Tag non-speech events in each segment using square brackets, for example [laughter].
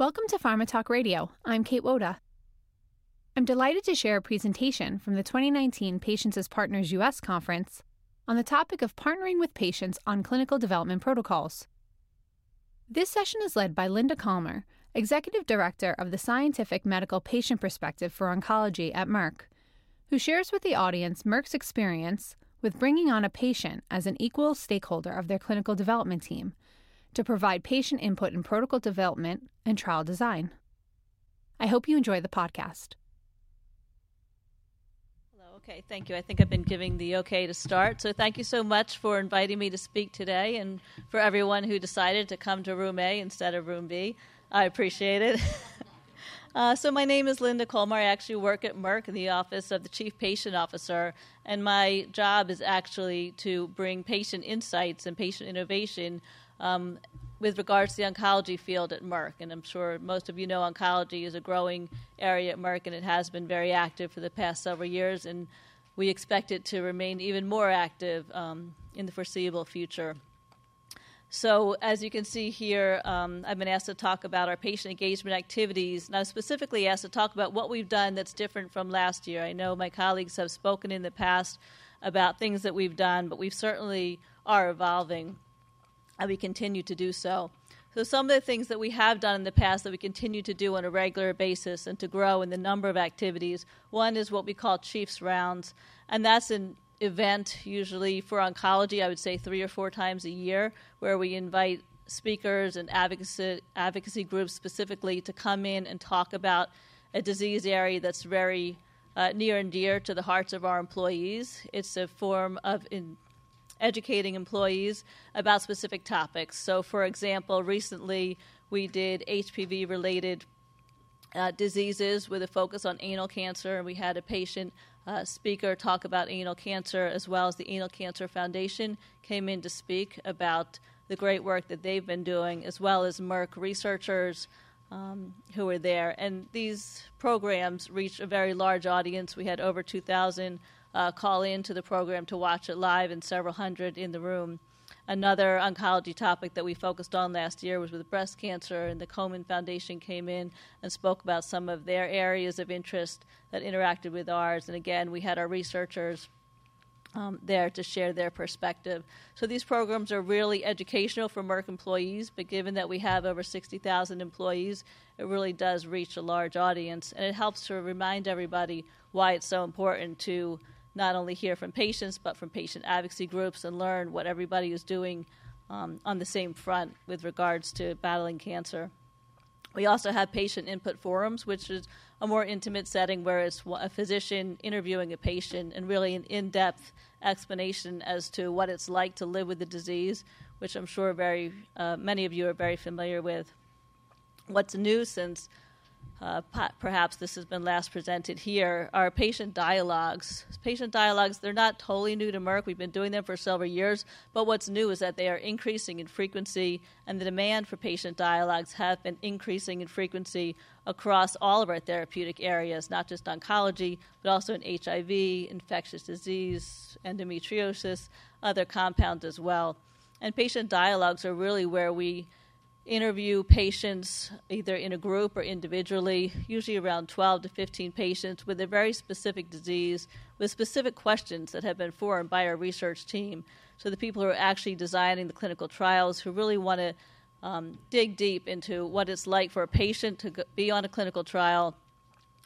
Welcome to Pharma Talk Radio. I'm Kate Woda. I'm delighted to share a presentation from the 2019 Patients as Partners US conference on the topic of partnering with patients on clinical development protocols. This session is led by Linda Kollmar, Executive Director of the Scientific Medical Patient Perspective for Oncology at Merck, who shares with the audience Merck's experience with bringing on a patient as an equal stakeholder of their clinical development team to provide patient input in protocol development and trial design. I hope you enjoy the podcast. Hello, okay, thank you. I think I've been giving the okay to start. So thank you so much for inviting me to speak today and for everyone who decided to come to room A instead of room B. I appreciate it. [laughs] Uh, so my name is Linda Kollmar. I actually work at Merck in the office of the Chief Patient Officer, and my job is actually to bring patient insights and patient innovation um, with regards to the oncology field at Merck. And I'm sure most of you know oncology is a growing area at Merck, and it has been very active for the past several years, and we expect it to remain even more active um, in the foreseeable future. So, as you can see here, um, I've been asked to talk about our patient engagement activities, and I was specifically asked to talk about what we've done that's different from last year. I know my colleagues have spoken in the past about things that we've done, but we certainly are evolving, and we continue to do so. So, some of the things that we have done in the past that we continue to do on a regular basis and to grow in the number of activities one is what we call Chiefs Rounds, and that's an event, usually for oncology, I would say three or four times a year, where we invite speakers and advocacy, advocacy groups specifically to come in and talk about a disease area that's very uh, near and dear to the hearts of our employees. It's a form of educating employees about specific topics. So, for example, recently we did HPV related uh, diseases with a focus on anal cancer, and we had a patient uh, speaker talk about anal cancer, as well as the Anal Cancer Foundation came in to speak about the great work that they've been doing, as well as Merck researchers um, who were there. And these programs reach a very large audience. We had over 2,000 uh, call in to the program to watch it live and several hundred in the room. Another oncology topic that we focused on last year was with breast cancer, and the Komen Foundation came in and spoke about some of their areas of interest that interacted with ours. And again, we had our researchers um, there to share their perspective. So these programs are really educational for Merck employees, but given that we have over 60,000 employees, it really does reach a large audience, and it helps to remind everybody why it's so important to not only hear from patients but from patient advocacy groups and learn what everybody is doing um, on the same front with regards to battling cancer. We also have patient input forums, which is a more intimate setting where it's a physician interviewing a patient and really an in depth explanation as to what it's like to live with the disease, which I'm sure very uh, many of you are very familiar with. What's new since uh, perhaps this has been last presented here, are patient dialogues. Patient dialogues, they're not totally new to Merck. We've been doing them for several years, but what's new is that they are increasing in frequency, and the demand for patient dialogues have been increasing in frequency across all of our therapeutic areas, not just oncology, but also in HIV, infectious disease, endometriosis, other compounds as well. And patient dialogues are really where we interview patients either in a group or individually, usually around 12 to 15 patients with a very specific disease, with specific questions that have been formed by our research team. So the people who are actually designing the clinical trials who really want to um, dig deep into what it's like for a patient to be on a clinical trial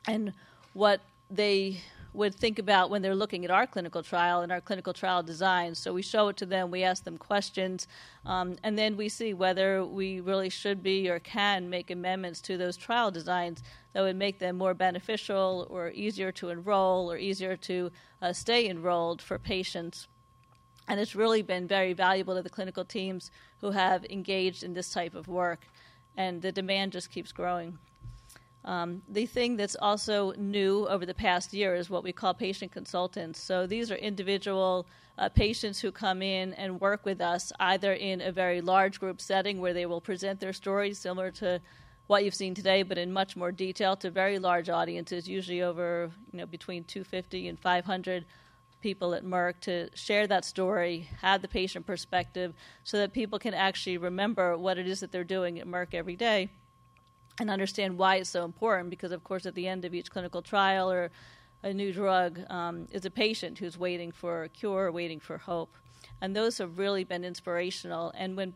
and what they would think about when they're looking at our clinical trial and our clinical trial design. So we show it to them, we ask them questions, um, and then we see whether we really should be or can make amendments to those trial designs that would make them more beneficial or easier to enroll or easier to uh, stay enrolled for patients. And it's really been very valuable to the clinical teams who have engaged in this type of work, and the demand just keeps growing. Um, the thing that's also new over the past year is what we call patient consultants. So these are individual uh, patients who come in and work with us either in a very large group setting where they will present their stories similar to what you've seen today, but in much more detail to very large audiences, usually over you know between 250 and 500 people at Merck to share that story, have the patient perspective, so that people can actually remember what it is that they're doing at Merck every day and understand why it's so important because, of course, at the end of each clinical trial or a new drug um, is a patient who's waiting for a cure, waiting for hope. And those have really been inspirational. And when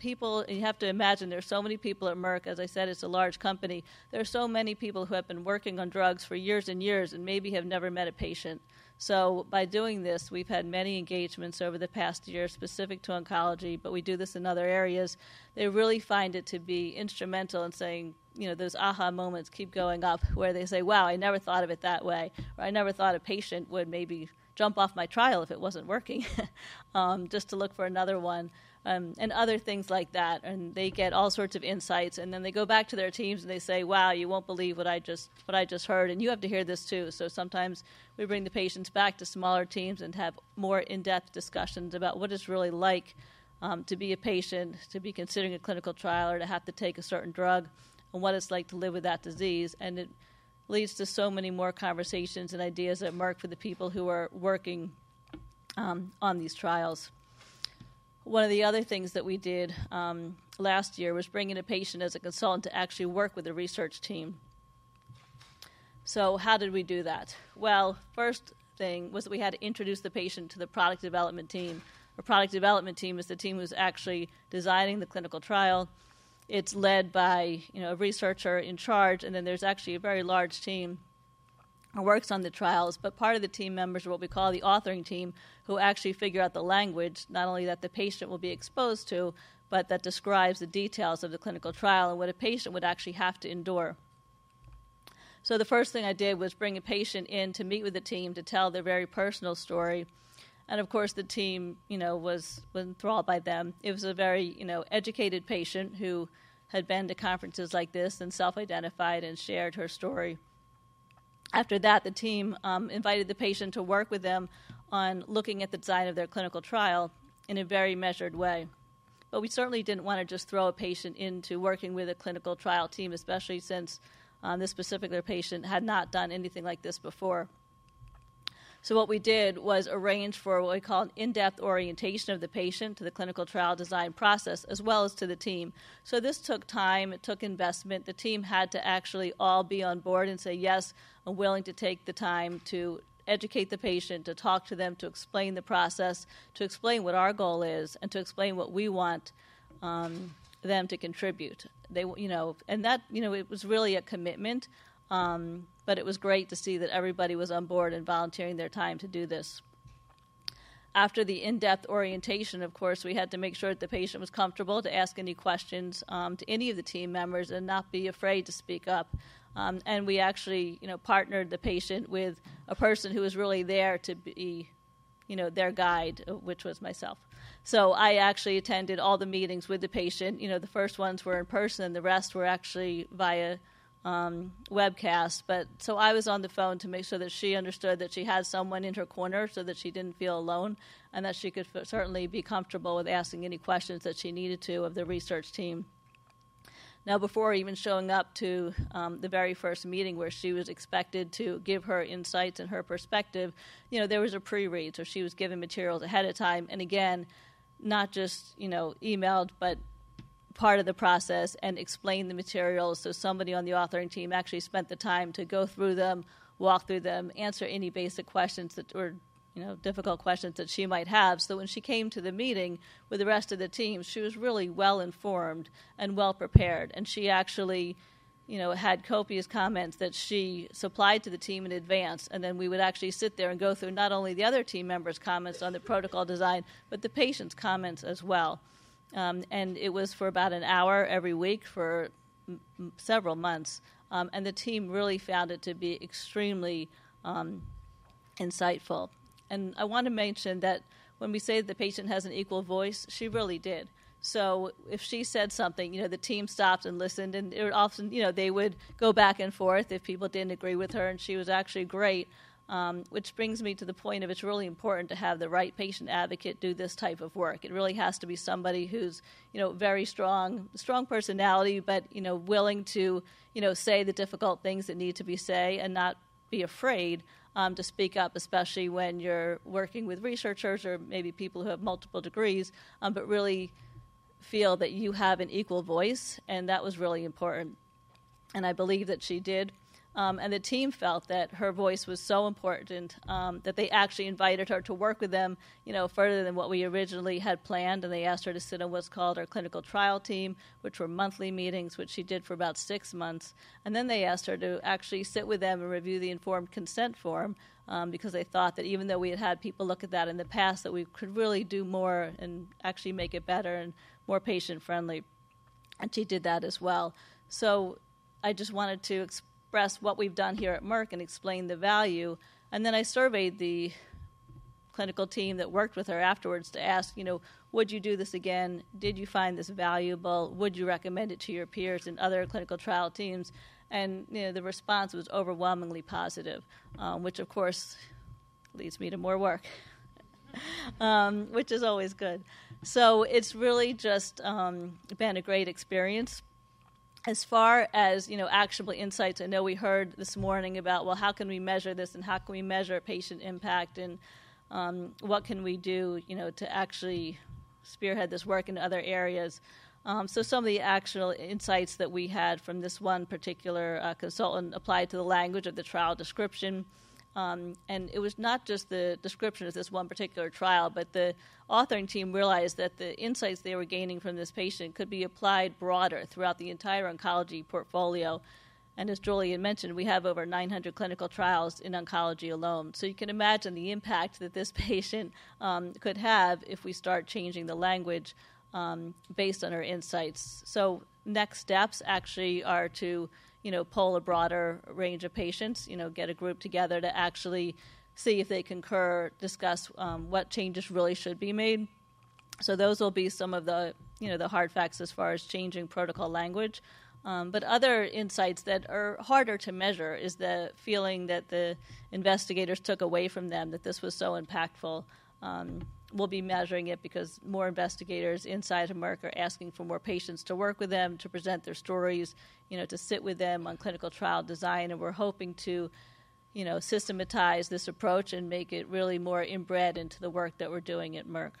people, you have to imagine there's so many people at Merck, as I said, it's a large company. There are so many people who have been working on drugs for years and years and maybe have never met a patient. So, by doing this, we've had many engagements over the past year specific to oncology, but we do this in other areas. They really find it to be instrumental in saying, you know, those aha moments keep going up where they say, wow, I never thought of it that way, or I never thought a patient would maybe jump off my trial if it wasn't working, [laughs] um, just to look for another one um, and other things like that. And they get all sorts of insights, and then they go back to their teams and they say, "Wow, you won't believe what I just what I just heard," and you have to hear this too. So sometimes we bring the patients back to smaller teams and have more in-depth discussions about what it's really like um, to be a patient, to be considering a clinical trial, or to have to take a certain drug, and what it's like to live with that disease. And it leads to so many more conversations and ideas at Merck for the people who are working um, on these trials one of the other things that we did um, last year was bring in a patient as a consultant to actually work with the research team. So, how did we do that? Well, first thing was that we had to introduce the patient to the product development team. Our product development team is the team who's actually designing the clinical trial. It's led by you know a researcher in charge, and then there's actually a very large team works on the trials, but part of the team members are what we call the authoring team, who actually figure out the language, not only that the patient will be exposed to, but that describes the details of the clinical trial and what a patient would actually have to endure. So the first thing I did was bring a patient in to meet with the team to tell their very personal story. And of course, the team, you know, was, was enthralled by them. It was a very, you know, educated patient who had been to conferences like this and self-identified and shared her story after that, the team um, invited the patient to work with them on looking at the design of their clinical trial in a very measured way. But we certainly didn't want to just throw a patient into working with a clinical trial team, especially since um, this particular patient had not done anything like this before. So, what we did was arrange for what we call an in depth orientation of the patient to the clinical trial design process as well as to the team. So, this took time, it took investment. The team had to actually all be on board and say, Yes, I'm willing to take the time to educate the patient, to talk to them, to explain the process, to explain what our goal is, and to explain what we want. Um, them to contribute. They, you know, and that, you know, it was really a commitment. Um, but it was great to see that everybody was on board and volunteering their time to do this. After the in depth orientation, of course, we had to make sure that the patient was comfortable to ask any questions um, to any of the team members and not be afraid to speak up. Um, and we actually, you know, partnered the patient with a person who was really there to be, you know, their guide, uh, which was myself. So I actually attended all the meetings with the patient. You know, the first ones were in person, the rest were actually via um, webcast. But so I was on the phone to make sure that she understood that she had someone in her corner so that she didn't feel alone and that she could f- certainly be comfortable with asking any questions that she needed to of the research team. Now, before even showing up to um, the very first meeting where she was expected to give her insights and her perspective, you know, there was a pre read, so she was given materials ahead of time. And again, not just, you know, emailed, but part of the process and explain the materials so somebody on the authoring team actually spent the time to go through them, walk through them, answer any basic questions that were you know difficult questions that she might have. So when she came to the meeting with the rest of the team she was really well informed and well prepared and she actually you know had copious comments that she supplied to the team in advance. And then we would actually sit there and go through not only the other team members comments on the protocol design but the patient's comments as well um, and it was for about an hour every week for m- several months. Um, and the team really found it to be extremely um, insightful. And I want to mention that when we say the patient has an equal voice, she really did. So if she said something, you know, the team stopped and listened, and it often, you know, they would go back and forth if people didn't agree with her, and she was actually great um, which brings me to the point of it's really important to have the right patient advocate do this type of work. It really has to be somebody who's, you know, very strong, strong personality, but you know, willing to, you know, say the difficult things that need to be said and not be afraid um, to speak up, especially when you're working with researchers or maybe people who have multiple degrees, um, but really feel that you have an equal voice, and that was really important and I believe that she did. Um, and the team felt that her voice was so important um, that they actually invited her to work with them, you know, further than what we originally had planned. And they asked her to sit on what's called our clinical trial team, which were monthly meetings, which she did for about six months. And then they asked her to actually sit with them and review the informed consent form um, because they thought that even though we had had people look at that in the past, that we could really do more and actually make it better and more patient friendly. And she did that as well. So I just wanted to express what we've done here at Merck and explain the value. And then I surveyed the clinical team that worked with her afterwards to ask, you know, would you do this again? Did you find this valuable? Would you recommend it to your peers and other clinical trial teams? And you know, the response was overwhelmingly positive, um, which of course leads me to more work, [laughs] um, which is always good. So it's really just um, been a great experience as far as you know actionable insights i know we heard this morning about well how can we measure this and how can we measure patient impact and um, what can we do you know to actually spearhead this work in other areas. Um, so some of the actual insights that we had from this one particular uh, consultant applied to the language of the trial description um, and it was not just the description of this one particular trial, but the authoring team realized that the insights they were gaining from this patient could be applied broader throughout the entire oncology portfolio. And as Julian mentioned, we have over 900 clinical trials in oncology alone. So you can imagine the impact that this [laughs] patient um, could have if we start changing the language um, based on our insights. So next steps actually are to you know, poll a broader range of patients, you know, get a group together to actually see if they concur, discuss um, what changes really should be made. So those will be some of the, you know, the hard facts as far as changing protocol language. Um, but other insights that are harder to measure is the feeling that the investigators took away from them that this was so impactful. Um, we'll be measuring it because more investigators inside of Merck are asking for more patients to work with them, to present their stories, you know, to sit with them on clinical trial design, and we're hoping to, you know, systematize this approach and make it really more inbred into the work that we're doing at Merck.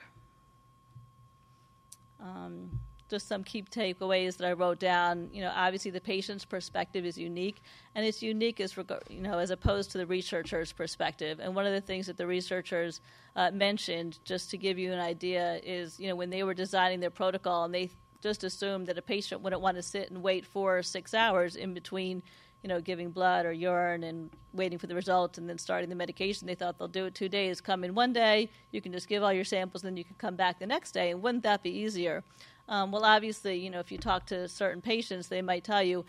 Um, just some key takeaways that I wrote down. You know, obviously the patient's perspective is unique, and it's unique as you know as opposed to the researcher's perspective. And one of the things that the researchers uh, mentioned, just to give you an idea, is you know when they were designing their protocol, and they just assumed that a patient wouldn't want to sit and wait four or six hours in between you know, giving blood or urine and waiting for the results and then starting the medication. They thought they'll do it two days. Come in one day, you can just give all your samples, then you can come back the next day. And wouldn't that be easier? Um, well, obviously, you know, if you talk to certain patients, they might tell you,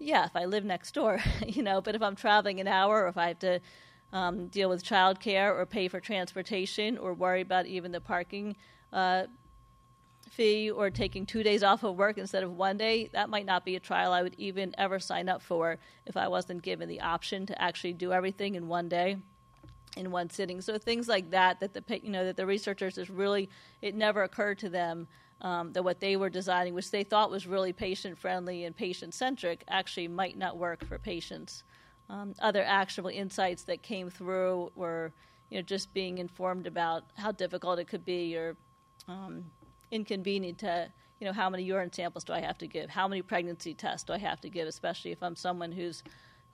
yeah, if I live next door, [laughs] you know, but if I'm traveling an hour or if I have to um, deal with childcare or pay for transportation or worry about even the parking uh, fee or taking two days off of work instead of one day, that might not be a trial I would even ever sign up for if I wasn't given the option to actually do everything in one day in one sitting. So things like that that the you know that the researchers is really it never occurred to them um, that what they were designing, which they thought was really patient friendly and patient centric, actually might not work for patients. Um, other actionable insights that came through were, you know, just being informed about how difficult it could be or um, inconvenient to, you know, how many urine samples do I have to give? How many pregnancy tests do I have to give? Especially if I'm someone who's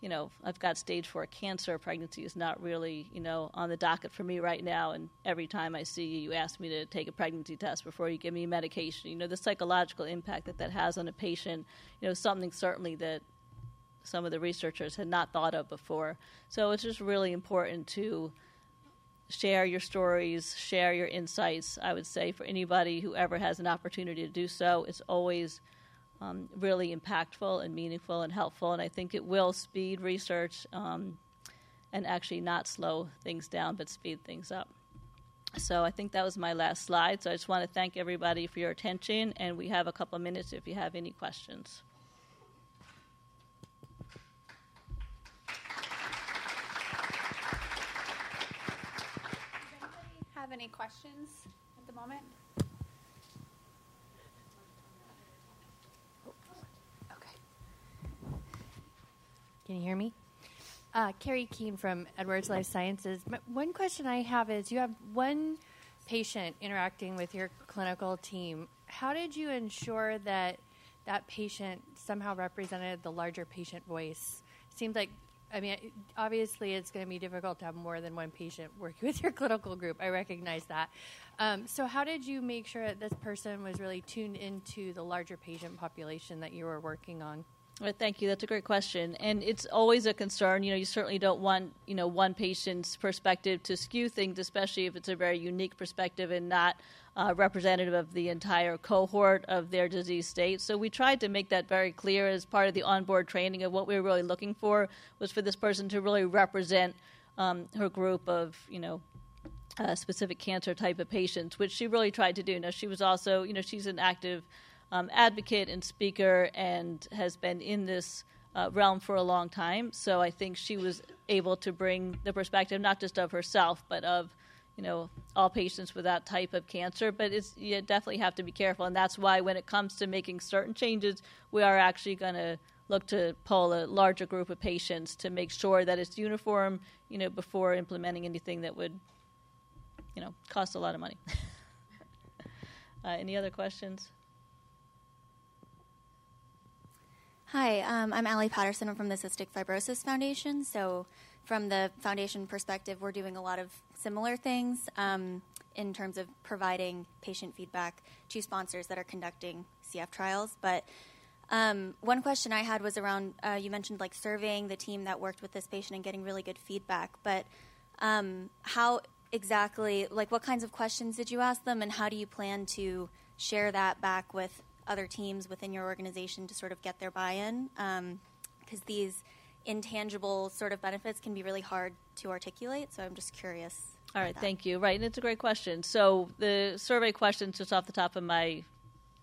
you know, I've got stage four cancer. Pregnancy is not really, you know, on the docket for me right now. And every time I see you, you ask me to take a pregnancy test before you give me medication. You know, the psychological impact that that has on a patient, you know, something certainly that some of the researchers had not thought of before. So it's just really important to share your stories, share your insights. I would say for anybody who ever has an opportunity to do so, it's always – um, really impactful and meaningful and helpful. And I think it will speed research um, and actually not slow things down, but speed things up. So I think that was my last slide. So I just want to thank everybody for your attention, and we have a couple minutes if you have any questions. Have any questions at the moment? Can you hear me? Uh, Carrie Keene from Edwards Life Sciences. one question I have is you have one patient interacting with your clinical team. How did you ensure that that patient somehow represented the larger patient voice. Seems like, I mean, obviously it's going to be difficult to have more than one patient working [laughs] with your clinical group. I recognize that. Um, so, how did you make sure that this person was really tuned into the larger patient population that you were working on? Well, thank you. That's a great question, and it's always a concern. You know, you certainly don't want you know one patient's perspective to skew things, especially if it's a very unique perspective and not uh, representative of the entire cohort of their disease state. So we tried to make that very clear as part of the onboard training of what we were really looking for was for this person to really represent um, her group of you know uh, specific cancer type of patients, which she really tried to do. Now she was also you know she's an active um, advocate and speaker and has been in this uh, realm for a long time. So I think she was able to bring the perspective not just of herself, but of you know all patients with that type of cancer. But it's you definitely have to be careful, and that's why when it comes to making certain changes, we are actually going to look to poll a larger group of patients to make sure that it's uniform. You know, before implementing anything that would you know cost a lot of money. [laughs] uh, any other questions? Hi, um, I'm Allie Patterson. I'm from the Cystic Fibrosis Foundation. So, from the foundation perspective, we're doing a lot of similar things um, in terms of providing patient feedback to sponsors that are conducting CF trials. But um, one question I had was around uh, you mentioned like surveying the team that worked with this patient and getting really good feedback. But um, how exactly, like, what kinds of questions did you ask them, and how do you plan to share that back with other teams within your organization to sort of get their buy-in because um, these intangible sort of benefits can be really hard to articulate. So I'm just curious. All right, thank you. Right, and it's a great question. So the survey questions, just off the top of my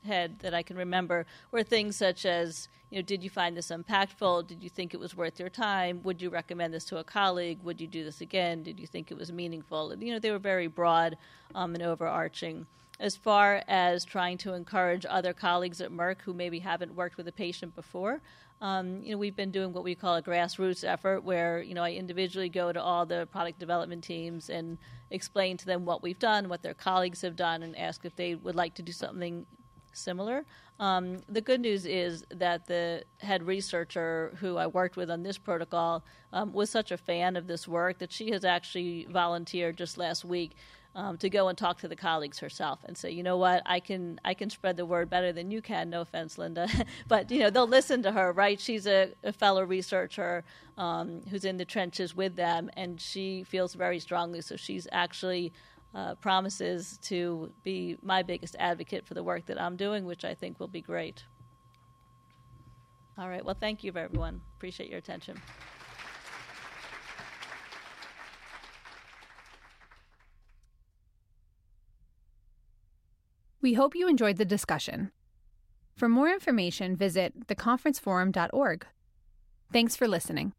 head that I can remember, were things such as, you know, did you find this impactful? Did you think it was worth your time? Would you recommend this to a colleague? Would you do this again? Did you think it was meaningful? You know, they were very broad um, and overarching as far as trying to encourage other colleagues at Merck who maybe haven't worked with a patient before. Um, you know, we've been doing what we call a grassroots effort, where you know I individually go to all the product development teams and explain to them what we've done, what their colleagues have done, and ask if they would like to do something similar. Um, the good news is that the head researcher who I worked with on this protocol um, was such a fan of this work that she has actually volunteered just last week um, to go and talk to the colleagues herself and say, you know what, I can I can spread the word better than you can. No offense, Linda, [laughs] but you know they'll listen to her, right? She's a, a fellow researcher um, who's in the trenches with them, and she feels very strongly. So she's actually uh, promises to be my biggest advocate for the work that I'm doing, which I think will be great. All right. Well, thank you, everyone. Appreciate your attention. We hope you enjoyed the discussion. For more information, visit theconferenceforum.org. Thanks for listening.